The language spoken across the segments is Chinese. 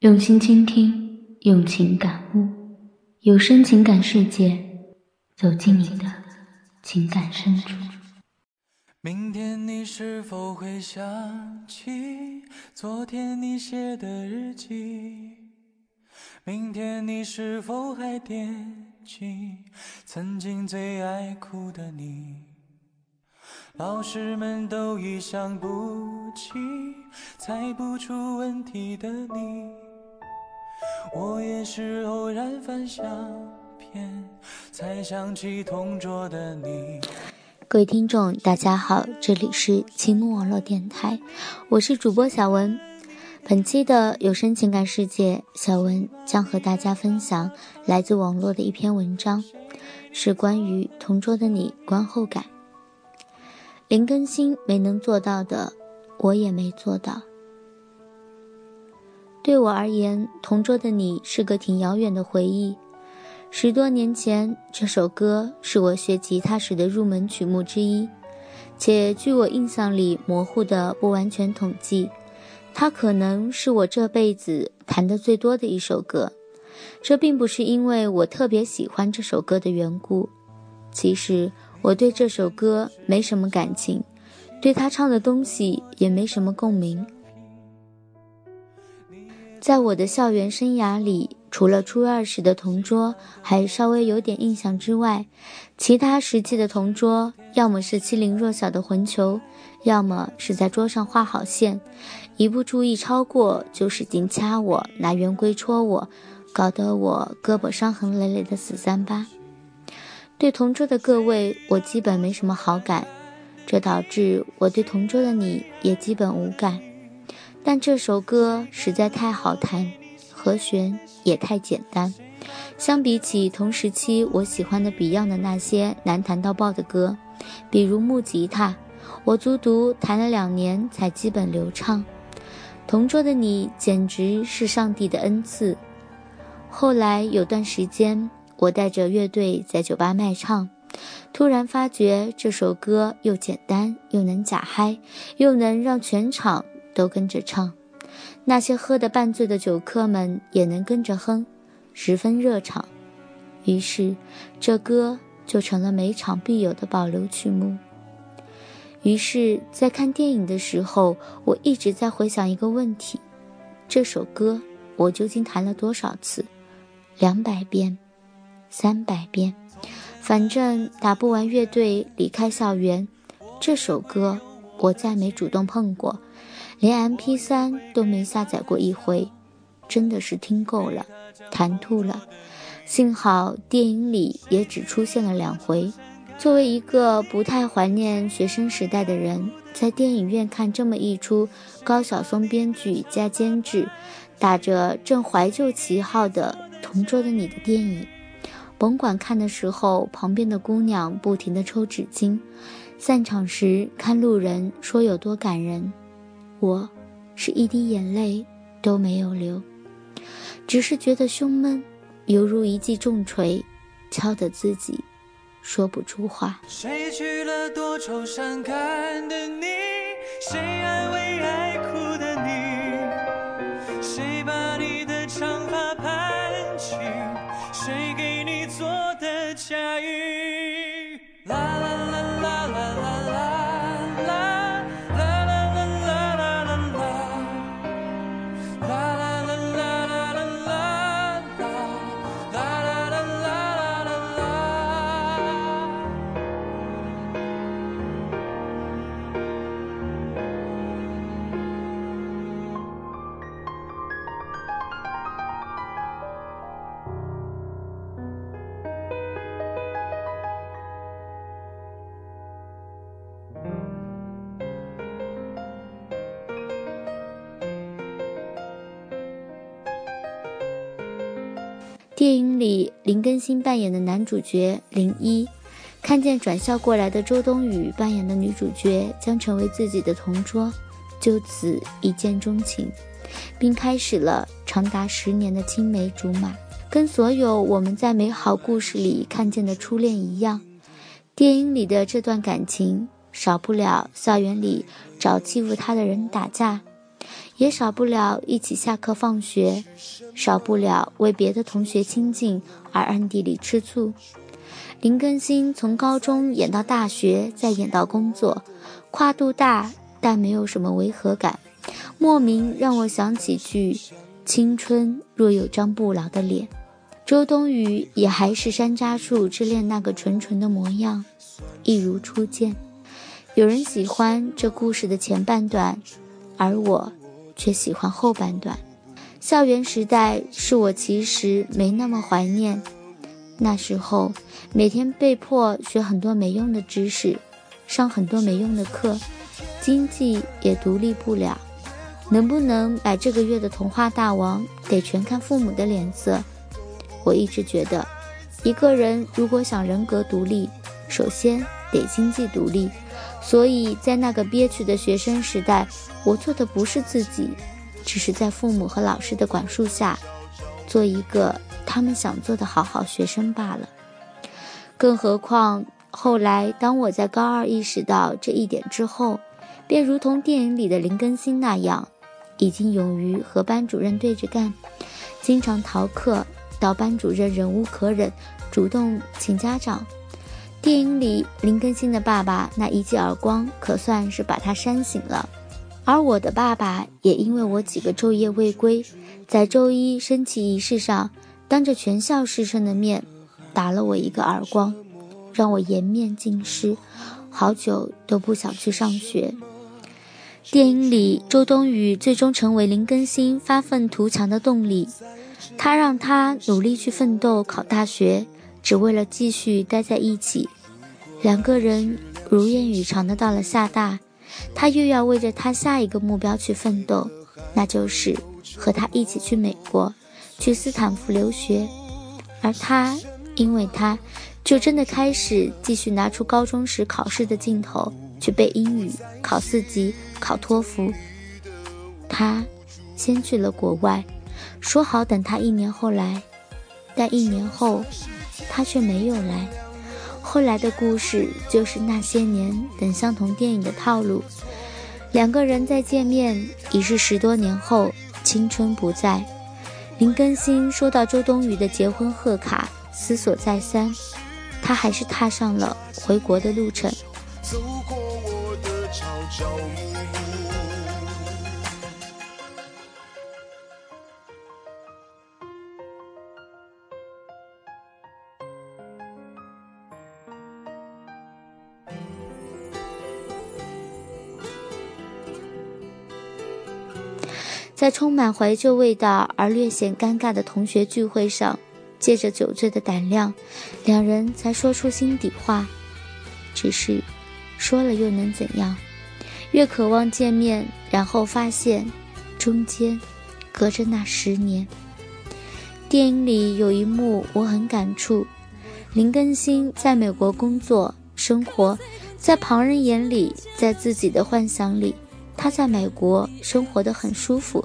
用心倾听，用情感悟，有声情感世界，走进你的情感深处。明天你是否会想起昨天你写的日记？明天你是否还惦记曾经最爱哭的你？老师们都已想不起，猜不出问题的你，我也是偶然翻相片，才想起同桌的你。各位听众，大家好，这里是青木网络电台，我是主播小文。本期的有声情感世界，小文将和大家分享来自网络的一篇文章，是关于同桌的你观后感。林更新没能做到的，我也没做到。对我而言，同桌的你是个挺遥远的回忆。十多年前，这首歌是我学吉他时的入门曲目之一，且据我印象里模糊的不完全统计，它可能是我这辈子弹的最多的一首歌。这并不是因为我特别喜欢这首歌的缘故，其实。我对这首歌没什么感情，对他唱的东西也没什么共鸣。在我的校园生涯里，除了初二时的同桌还稍微有点印象之外，其他时期的同桌要么是欺凌弱小的混球，要么是在桌上画好线，一不注意超过就使劲掐我，拿圆规戳我，搞得我胳膊伤痕累累的死三八。对同桌的各位，我基本没什么好感，这导致我对同桌的你也基本无感。但这首歌实在太好弹，和弦也太简单。相比起同时期我喜欢的 Beyond 的那些难弹到爆的歌，比如木吉他，我足足弹了两年才基本流畅。同桌的你简直是上帝的恩赐。后来有段时间。我带着乐队在酒吧卖唱，突然发觉这首歌又简单又能假嗨，又能让全场都跟着唱，那些喝得半醉的酒客们也能跟着哼，十分热场。于是，这歌就成了每场必有的保留曲目。于是，在看电影的时候，我一直在回想一个问题：这首歌我究竟弹了多少次？两百遍。三百遍，反正打不完乐队离开校园。这首歌我再没主动碰过，连 MP3 都没下载过一回，真的是听够了，谈吐了。幸好电影里也只出现了两回。作为一个不太怀念学生时代的人，在电影院看这么一出高晓松编剧加监制，打着正怀旧旗号的《同桌的你》的电影。甭管看的时候，旁边的姑娘不停地抽纸巾；散场时看路人说有多感人，我是一滴眼泪都没有流，只是觉得胸闷，犹如一记重锤，敲得自己说不出话。谁娶了多愁善感的你？谁安慰爱哭的你？谁把你的长发盘起？谁给你做的嫁衣？林更新扮演的男主角林一，看见转校过来的周冬雨扮演的女主角将成为自己的同桌，就此一见钟情，并开始了长达十年的青梅竹马。跟所有我们在美好故事里看见的初恋一样，电影里的这段感情少不了校园里找欺负他的人打架。也少不了一起下课放学，少不了为别的同学亲近而暗地里吃醋。林更新从高中演到大学，再演到工作，跨度大，但没有什么违和感，莫名让我想起句“青春若有张不老的脸”。周冬雨也还是山楂树之恋那个纯纯的模样，一如初见。有人喜欢这故事的前半段，而我却喜欢后半段。校园时代是我其实没那么怀念。那时候每天被迫学很多没用的知识，上很多没用的课，经济也独立不了，能不能买这个月的童话大王得全看父母的脸色。我一直觉得，一个人如果想人格独立，首先得经济独立。所以在那个憋屈的学生时代，我做的不是自己，只是在父母和老师的管束下，做一个。他们想做的好好学生罢了。更何况后来，当我在高二意识到这一点之后，便如同电影里的林更新那样，已经勇于和班主任对着干，经常逃课，到班主任忍无可忍，主动请家长。电影里林更新的爸爸那一记耳光，可算是把他扇醒了。而我的爸爸也因为我几个昼夜未归，在周一升旗仪式上。当着全校师生的面，打了我一个耳光，让我颜面尽失，好久都不想去上学。电影里，周冬雨最终成为林更新发愤图强的动力，他让他努力去奋斗考大学，只为了继续待在一起。两个人如愿以偿的到了厦大，他又要为着他下一个目标去奋斗，那就是和他一起去美国。去斯坦福留学，而他因为他，就真的开始继续拿出高中时考试的劲头去背英语、考四级、考托福。他先去了国外，说好等他一年后来，但一年后他却没有来。后来的故事就是那些年等相同电影的套路，两个人再见面已是十多年后，青春不在。林更新收到周冬雨的结婚贺卡，思索再三，他还是踏上了回国的路程。走过在充满怀旧味道而略显尴尬的同学聚会上，借着酒醉的胆量，两人才说出心底话。只是，说了又能怎样？越渴望见面，然后发现，中间隔着那十年。电影里有一幕我很感触：林更新在美国工作生活，在旁人眼里，在自己的幻想里。他在美国生活得很舒服，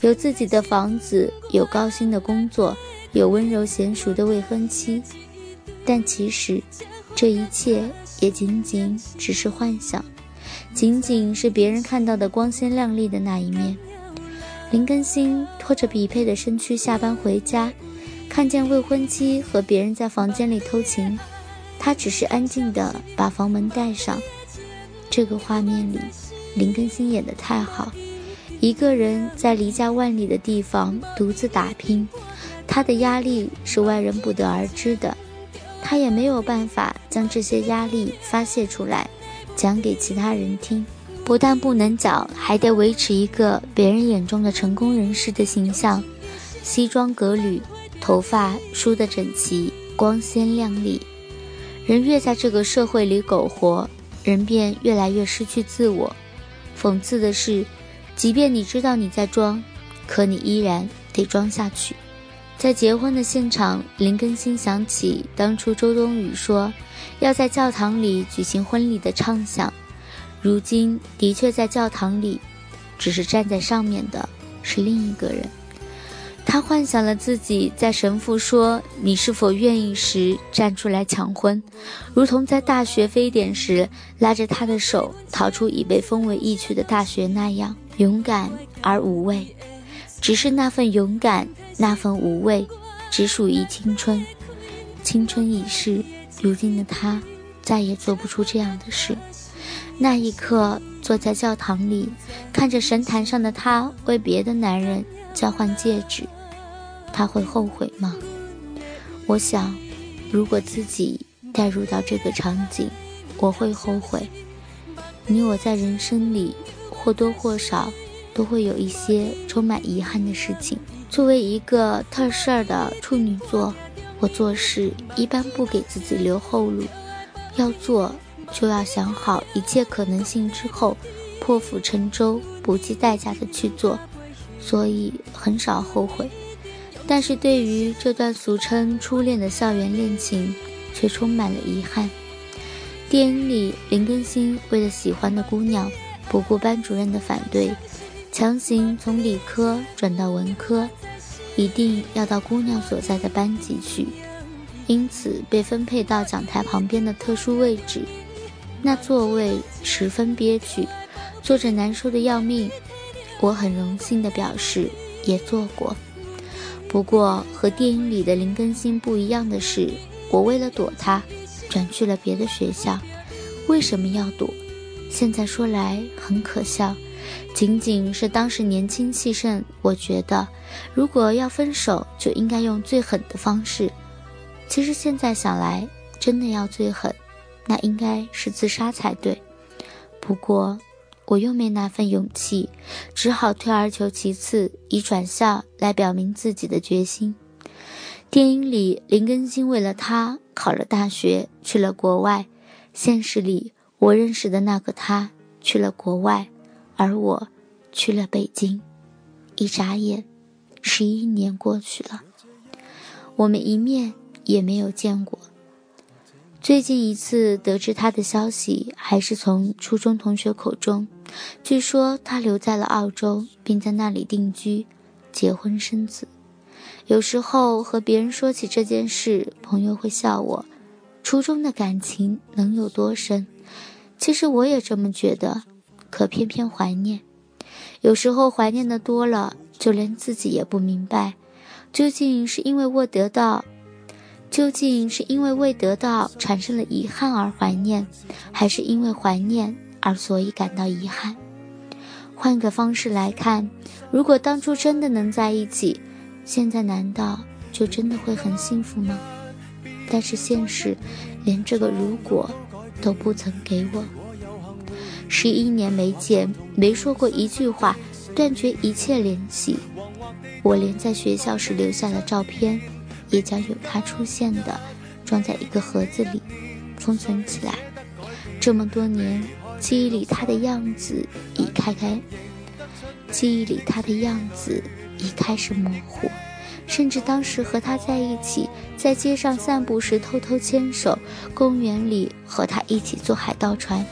有自己的房子，有高薪的工作，有温柔娴熟的未婚妻。但其实，这一切也仅仅只是幻想，仅仅是别人看到的光鲜亮丽的那一面。林更新拖着疲惫的身躯下班回家，看见未婚妻和别人在房间里偷情，他只是安静地把房门带上。这个画面里。林更新演得太好，一个人在离家万里的地方独自打拼，他的压力是外人不得而知的，他也没有办法将这些压力发泄出来，讲给其他人听。不但不能讲，还得维持一个别人眼中的成功人士的形象，西装革履，头发梳得整齐，光鲜亮丽。人越在这个社会里苟活，人便越来越失去自我。讽刺的是，即便你知道你在装，可你依然得装下去。在结婚的现场，林更新想起当初周冬雨说要在教堂里举行婚礼的畅想，如今的确在教堂里，只是站在上面的是另一个人。他幻想了自己在神父说“你是否愿意”时站出来抢婚，如同在大学非典时拉着他的手逃出已被封为疫区的大学那样。勇敢而无畏。只是那份勇敢，那份无畏，只属于青春。青春已逝，如今的他再也做不出这样的事。那一刻，坐在教堂里，看着神坛上的他为别的男人交换戒指，他会后悔吗？我想，如果自己带入到这个场景，我会后悔。你我在人生里或多或少都会有一些充满遗憾的事情。作为一个特事儿的处女座。我做事一般不给自己留后路，要做就要想好一切可能性之后，破釜沉舟，不计代价的去做，所以很少后悔。但是对于这段俗称初恋的校园恋情，却充满了遗憾。电影里，林更新为了喜欢的姑娘，不顾班主任的反对，强行从理科转到文科。一定要到姑娘所在的班级去，因此被分配到讲台旁边的特殊位置。那座位十分憋屈，坐着难受的要命。我很荣幸地表示，也坐过。不过和电影里的林更新不一样的是，我为了躲他，转去了别的学校。为什么要躲？现在说来很可笑。仅仅是当时年轻气盛，我觉得如果要分手，就应该用最狠的方式。其实现在想来，真的要最狠，那应该是自杀才对。不过我又没那份勇气，只好退而求其次，以转校来表明自己的决心。电影里林更新为了他考了大学，去了国外；现实里我认识的那个他去了国外。而我去了北京，一眨眼，十一年过去了，我们一面也没有见过。最近一次得知他的消息，还是从初中同学口中。据说他留在了澳洲，并在那里定居、结婚生子。有时候和别人说起这件事，朋友会笑我：初中的感情能有多深？其实我也这么觉得。可偏偏怀念，有时候怀念的多了，就连自己也不明白，究竟是因为未得到，究竟是因为未得到产生了遗憾而怀念，还是因为怀念而所以感到遗憾？换个方式来看，如果当初真的能在一起，现在难道就真的会很幸福吗？但是现实，连这个如果都不曾给我。十一年没见，没说过一句话，断绝一切联系。我连在学校时留下的照片，也将有他出现的，装在一个盒子里，封存起来。这么多年，记忆里他的样子已开开，记忆里他的样子已开始模糊，甚至当时和他在一起，在街上散步时偷偷牵手，公园里和他一起坐海盗船。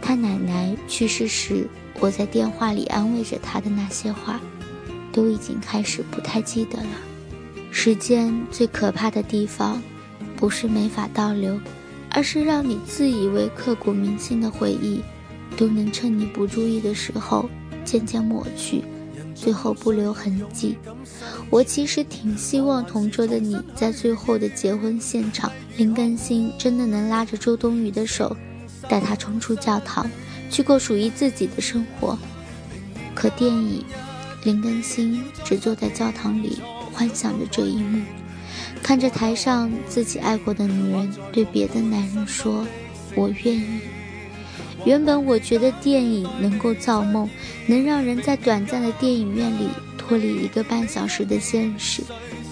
他奶奶去世时，我在电话里安慰着他的那些话，都已经开始不太记得了。时间最可怕的地方，不是没法倒流，而是让你自以为刻骨铭心的回忆，都能趁你不注意的时候渐渐抹去，最后不留痕迹。我其实挺希望同桌的你在最后的结婚现场，林更新真的能拉着周冬雨的手。带她冲出教堂，去过属于自己的生活。可电影，林更新只坐在教堂里，幻想着这一幕，看着台上自己爱过的女人对别的男人说：“我愿意。”原本我觉得电影能够造梦，能让人在短暂的电影院里脱离一个半小时的现实，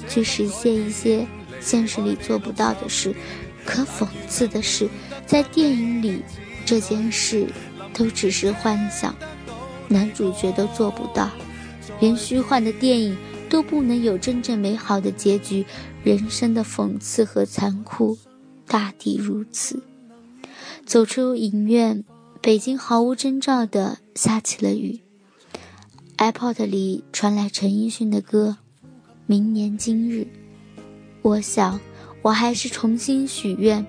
去实现一些现实里做不到的事。可讽刺的是。在电影里，这件事都只是幻想，男主角都做不到，连虚幻的电影都不能有真正美好的结局。人生的讽刺和残酷，大抵如此。走出影院，北京毫无征兆地下起了雨。iPod 里传来陈奕迅的歌，《明年今日》。我想，我还是重新许愿。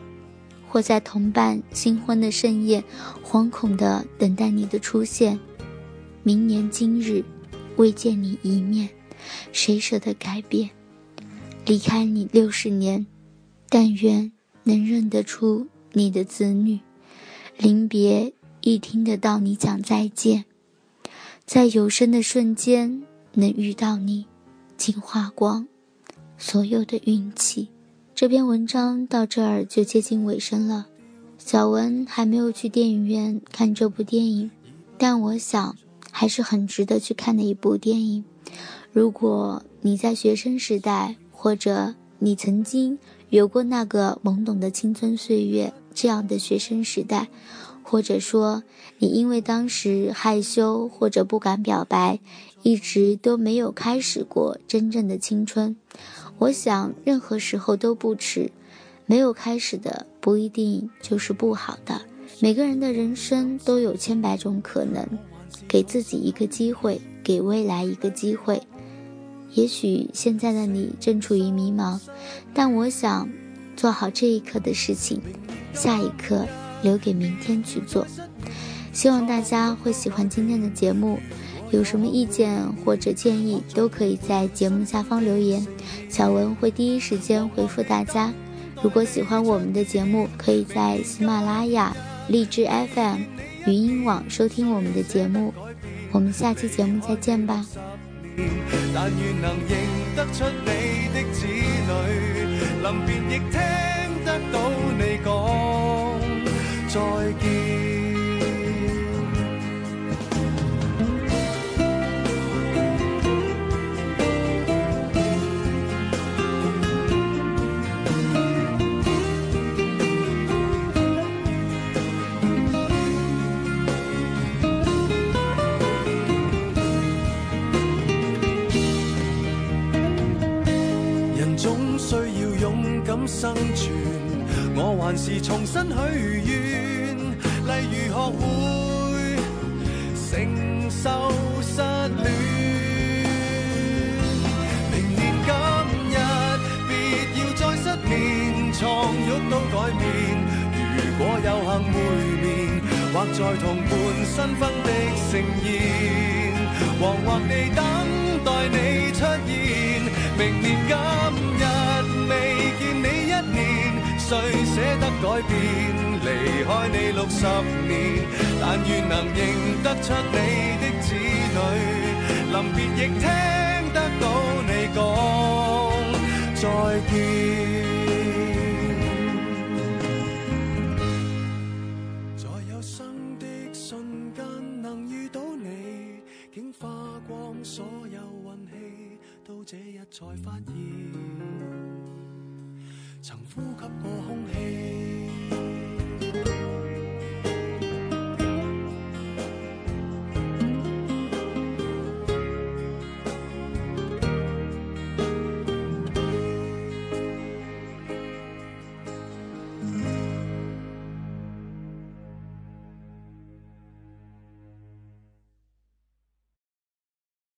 或在同伴新婚的盛宴，惶恐地等待你的出现。明年今日，未见你一面，谁舍得改变？离开你六十年，但愿能认得出你的子女。临别亦听得到你讲再见，在有生的瞬间能遇到你，竟花光所有的运气。这篇文章到这儿就接近尾声了。小文还没有去电影院看这部电影，但我想还是很值得去看的一部电影。如果你在学生时代，或者你曾经有过那个懵懂的青春岁月。这样的学生时代，或者说你因为当时害羞或者不敢表白，一直都没有开始过真正的青春。我想任何时候都不迟，没有开始的不一定就是不好的。每个人的人生都有千百种可能，给自己一个机会，给未来一个机会。也许现在的你正处于迷茫，但我想做好这一刻的事情。下一刻留给明天去做，希望大家会喜欢今天的节目，有什么意见或者建议都可以在节目下方留言，小文会第一时间回复大家。如果喜欢我们的节目，可以在喜马拉雅、荔枝 FM、语音网收听我们的节目。我们下期节目再见吧。但愿能认得出你的子女，临别亦听得到你讲再见。重新许愿，例如学会承受失恋。明年今日，别要再失眠，床褥都改变。如果有幸会面，或在同伴新婚的盛宴，惶惑地等待你出现。明年今日未见你一年。谁舍得改变？离开你六十年，但愿能认得出你的子女。临别亦听得到你讲再见。在有生的瞬间能遇到你，竟花光所有运气，到这日才发现。呼吸过空气。